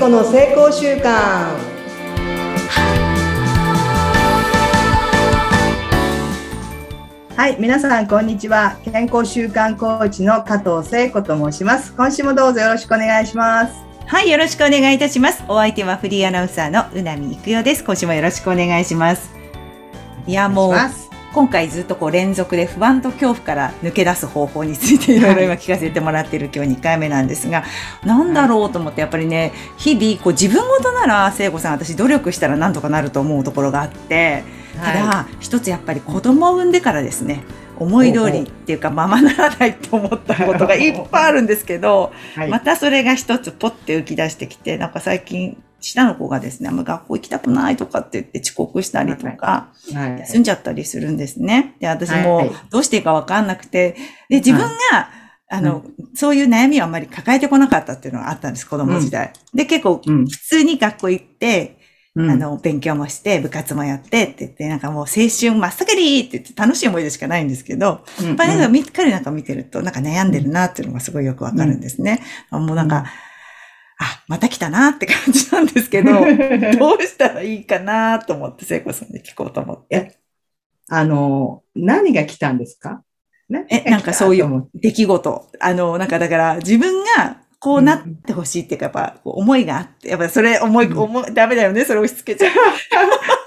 子の成功習慣はい皆さんこんにちは健康習慣コーチの加藤聖子と申します今週もどうぞよろしくお願いしますはい、よろしくお願いいたします。お相手はフリーアナウンサーのうなみいくよです。今週もよろしくお願いします。いや、もう今回ずっとこう連続で不安と恐怖から抜け出す方法についていろいろ今聞かせてもらっている今日2回目なんですが、なんだろうと思ってやっぱりね、日々こう自分ごとなら聖子さん私努力したらなんとかなると思うところがあって、ただ、は一つやっぱり子供を産んでからですね、思い通りっていうかままならないと思ったことがいっぱいあるんですけど、はい、またそれが一つポッて浮き出してきて、なんか最近、下の子がですね、あんま学校行きたくないとかって言って遅刻したりとか、はい。休んじゃったりするんですね。で、私はい。もどうしていいかわかんなくて、で、自分が、あの、そういう悩みをあんまり抱えてこなかったっていうのがあったんです、子供時代。で、結構、うん。普通に学校行って、うん。あの、勉強もして、部活もやってって言って、なんかもう青春真っ盛りって言って楽しい思い出しかないんですけど、うん。やっぱりなんか見彼なんか見てると、なんか悩んでるなっていうのがすごいよくわかるんですね。もうなんか、うんあ、また来たなって感じなんですけど、どうしたらいいかなと思って、聖子さんに聞こうと思って。あの何が来たんですか？ね？え、なんかそういう出来事。あの、なんかだから自分がこうなってほしいっていうか、やっぱ思いがあって、やっぱそれ思い、うん思い、ダメだよね、それ押し付けちゃう。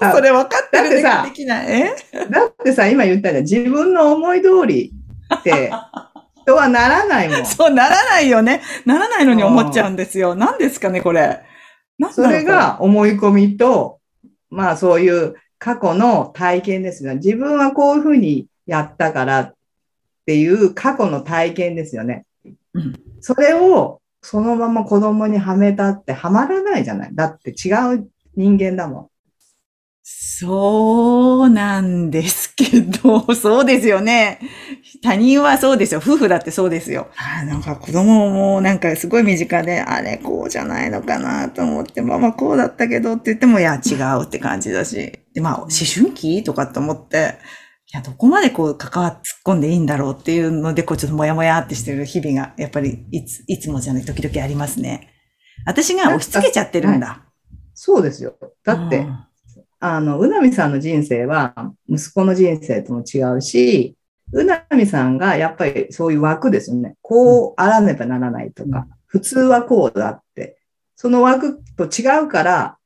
あそれ分かってるだってさできない。え？だってさ今言ったじゃん自分の思い通りって 人はならないもんそうならないよね。ならないのに思っちゃうんですよ。何ですかね、これ。そうれ、が思い込みと、まあそういう過去の体験ですよね。自分はこういうふうにやったからっていう過去の体験ですよね。うんそれをそのまま子供にはめたってはまらないじゃない。だって違う人間だもそうなんですけど、そうですよね。他人はそうですよ。夫婦だってそうですよ。あーなんか子供もなんかすごい身近で、あれこうじゃないのかなと思って、ママこうだったけどって言っても、いや違うって感じだし。で、まあ思春期とかって思って、いや、どこまでこう関わっ突っ込んでいいんだろうっていうので、こうちょっともやもやってしてる日々が、やっぱりいつ、いつもじゃない、時々ありますね。私が押し付けちゃってるんだ。ん。そうですよ。だって、うんあの、うなみさんの人生は息子の人生とも違うし、うなみさんがやっぱりそういう枠ですよね。こうあらねばならないとか、普通はこうだって。その枠と違うから、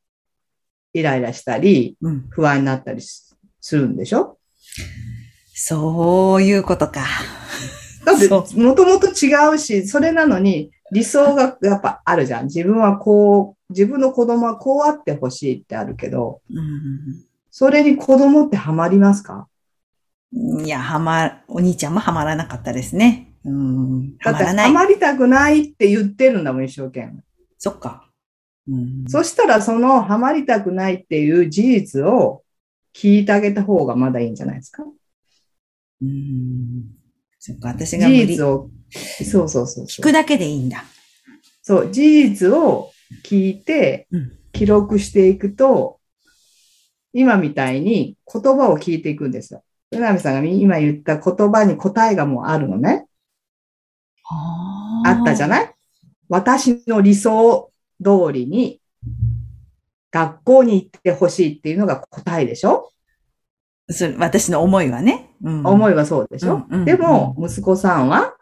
イライラしたり、うん。不安になったりすするんでしょ？そういうことか。だって、そもともと違うし、それなのに理想がやっぱあるじゃん。自分はこう、自分の子供はこうあってほしいってあるけど、それに子供ってハマりますか？うん、いや、はま、お兄ちゃんもはまらなかったですね。うん。だって、はまらない。ハマりたくないって言ってるんだもん、一生懸命。そっか。うん、そしたら、そのハマりたくないっていう事実を聞いてあげた方がまだいいんじゃないですか？うん。そっか、私事が無理。実を、そうそうそう。聞くだけでいいんだ。そう、事実を聞いてうん、記録していくと、今みたいに言葉を聞いていくんですよ。うなみさんが今言った言葉に答えがもうあるのね。あったじゃいない？私の理想通りに学校に行ってほしいっていうのが答えでしょ、それ私の思いはね。うん、思いはそうでしょ、うんうんうんでも、息子さんは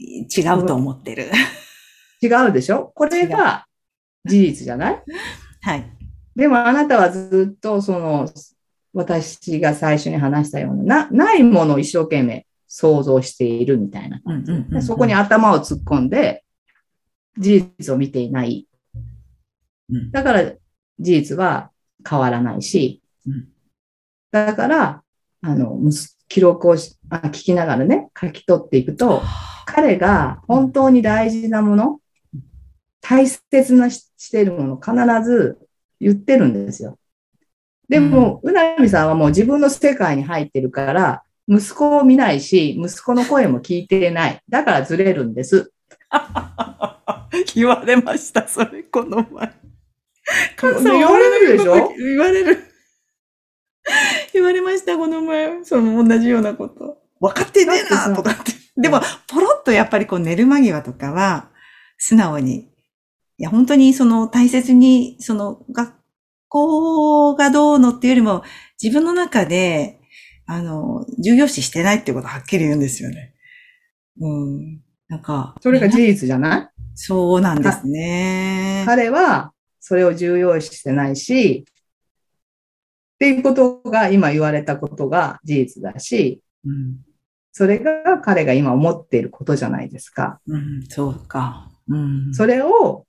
違うと思ってる。違うでしょ？これが事実じゃない？はい。でもあなたはずっとその、私が最初に話したような、なないものを一生懸命想像しているみたいな感じ。うんうんうんうんでそこに頭を突っ込んで、事実を見ていない。うんだから、事実は変わらないしうん、だから、あの、記録をしあ聞きながらね、書き取っていくと、彼が本当に大事なもの、大切なししているもの、必ず言ってるんですよ。でも、うなみさんはもう自分の世界に入ってるから、息子を見ないし、息子の声も聞いてない。だからずれるんです。言われました、それ、この前。言われるでしょ？言われる。言われました、この前。その同じようなこと。分かってねえなとかって。でも、ポロッとやっぱりこう寝る間際とかは、素直にいや、本当にその大切に、その学校がどうのっていうよりも、自分の中で、あの、重要視してないってことをはっきり言うんですよね。うん。なんか。それが事実じゃない？そうなんですね。彼は、それを重要視してないし、っていうことが今言われたことが事実だし、うん、それが彼が今思っていることじゃないですか。うん、そうか。うん、それを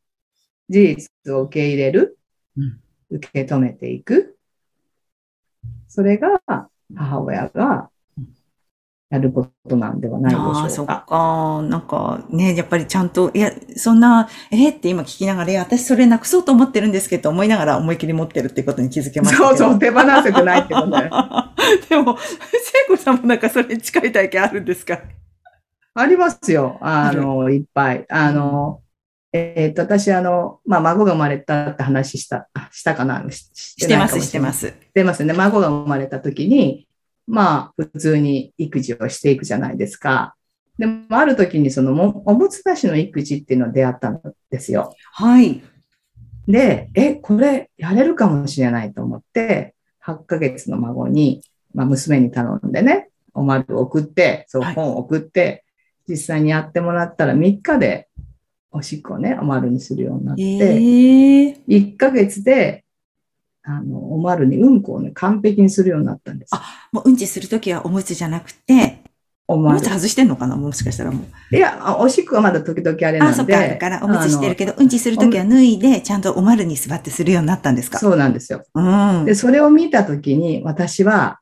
事実を受け入れる、うん、受け止めていく。それが母親がやることなんではないでしょうか。ああ、そっか。なんかね、やっぱりちゃんと、いや、そんな、えって今聞きながら、私それなくそうと思ってるんですけど、思いながら思い切り持ってるってことに気づけましたそうそう、手放せてないってことね。でも、聖子さんもなんかそれに近い体験あるんですか？ありますよ。あの、いっぱい。あの、えっ、ー、と、私、あの、まあ、孫が生まれたって話した、したかな？してます、してます。してますね。孫が生まれた時に、まあ、普通に育児をしていくじゃないですか。でも、ある時にそのも、おむつなしの育児っていうのを出会ったんですよ。はい。で、え、これやれるかもしれないと思って、8ヶ月の孫に、まあ、娘に頼んでね、おまる送って、そう、本を送って、はい、実際にやってもらったら3日でおしっこをね、おまるにするようになって、えー、1ヶ月であの、おまるにうんこをね、完璧にするようになったんです。あ、もううんちするときはおむつじゃなくて、おむつ外してんのかな？もしかしたらもう。いや、おしっこはまだ時々あれなんで。あ、そっか、だからおむつしてるけど、うんちするときは脱いで、ちゃんとおまるに座ってするようになったんですか？そうなんですよ。うん。で、それを見たときに、私は、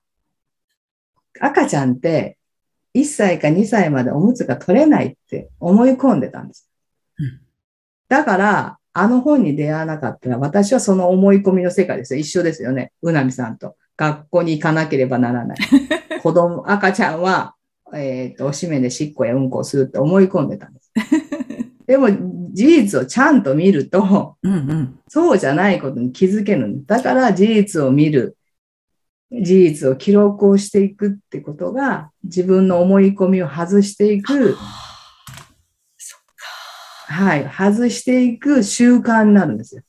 赤ちゃんって、1歳か2歳までおむつが取れないって思い込んでたんです。うん、だから、あの本に出会わなかったら、私はその思い込みの世界ですよ。一緒ですよね。うなみさんと。学校に行かなければならない。子供、赤ちゃんは、えっ、ー、と、おしめでしっこやうんこをするって思い込んでたんです。でも、事実をちゃんと見ると、うんうん、そうじゃないことに気づけるんだから、事実を見る。事実を記録をしていくってことが、自分の思い込みを外していくはい、外していく習慣になるんですよ。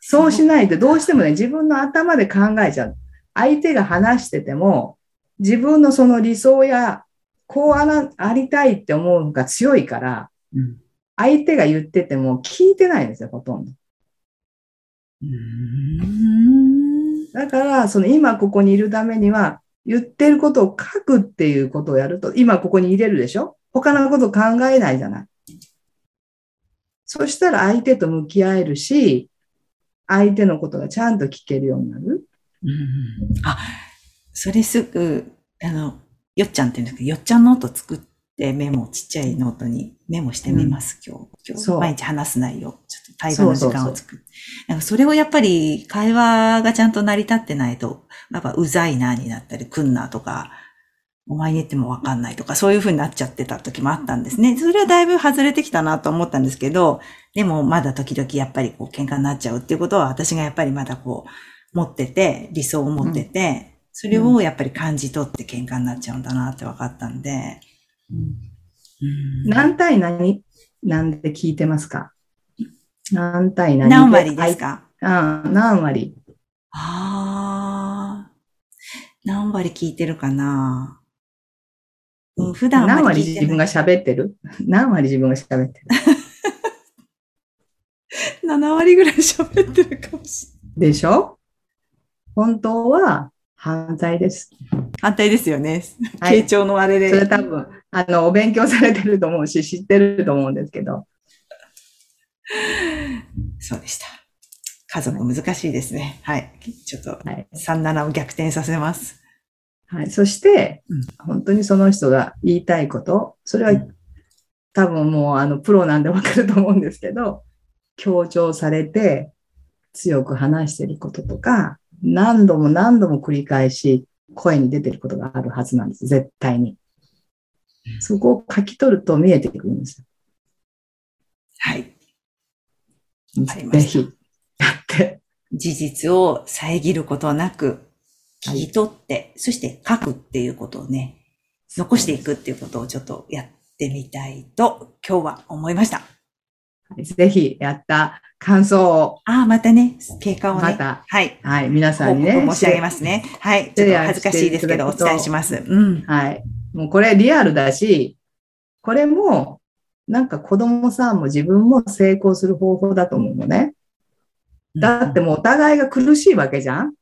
そうしないとどうしてもね、自分の頭で考えちゃう。相手が話してても、自分のその理想や、こうあありたいって思うのが強いから、うん、相手が言ってても聞いてないんですよ、ほとんど。だから、その今ここにいるためには、言ってることを書くっていうことをやると、今ここに入れるでしょ？他のこと考えないじゃない。そしたら相手と向き合えるし、相手のことがちゃんと聞けるようになる。うん、あ、それすぐ、あの、よっちゃんって言うんですけど、よっちゃんノート作ってメモ、ちっちゃいノートにメモしてみます、うん、今日。今日毎日話す内容。ちょっと対話の時間を作る。なんかそれをやっぱり会話がちゃんと成り立ってないと、やっぱうざいなになったり、くんなとか、お前に言ってもわかんないとか、そういう風になっちゃってた時もあったんですね。それはだいぶ外れてきたなと思ったんですけど、でもまだ時々やっぱりこう喧嘩になっちゃうっていうことは私がやっぱりまだこう持ってて、理想を持ってて、うん、それをやっぱり感じ取って喧嘩になっちゃうんだなって分かったんで。うん、何対何？なんで聞いてますか？何対何何割ですか？ああ、何割。ああ、何割聞いてるかな？うん、普段何割自分が喋ってる？何割自分が喋ってる ?7 割ぐらい喋ってるかもしれない。でしょ？本当は反対です。反対ですよね。はい、傾聴のあれで。それ多分、あの、お勉強されてると思うし、知ってると思うんですけど。そうでした。家族難しいですね。はい。ちょっと、37を逆転させます。はい。そして、うん、本当にその人が言いたいこと、それは、多分もうあのプロなんでわかると思うんですけど、強調されて強く話していることとか、何度も何度も繰り返し声に出てることがあるはずなんです。絶対に。そこを書き取ると見えてくるんですよ。はい。ぜひ、やって。事実を遮ることなく、聞き取って、はい、そして書くっていうことをね、残していくっていうことをちょっとやってみたいと今日は思いました。ぜひやった感想をああ、またね、経過をね。またはい。はい、皆さ報んにね。告申し上げますね。はい。ちょっと恥ずかしいですけど、お伝えします。うん。はい。もうこれリアルだし、これも、なんか子供さんも自分も成功する方法だと思うのね。だってもうお互いが苦しいわけじゃん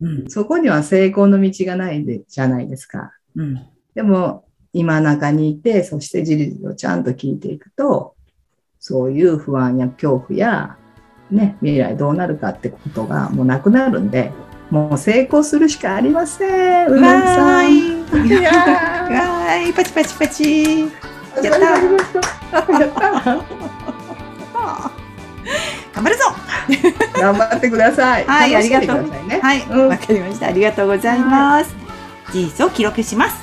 うん。そこには成功の道がないんで、じゃないですか。うん。でも、今中にいて、そして事実をちゃんと聞いていくと、そういう不安や恐怖や、ね、未来どうなるかってことがもうなくなるんで、もう成功するしかありません。うなぎさん。わーい。パチパチパチ。ー、やったー。やった頑張るぞー 頑張ってください。はいありがとう。はい。うんわかりました。ありがとうございます。事実を記録します。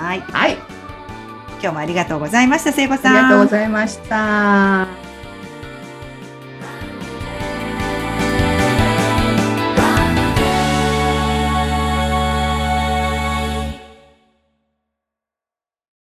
はい。はい。今日もありがとうございました、聖子あさん。りがとうございました。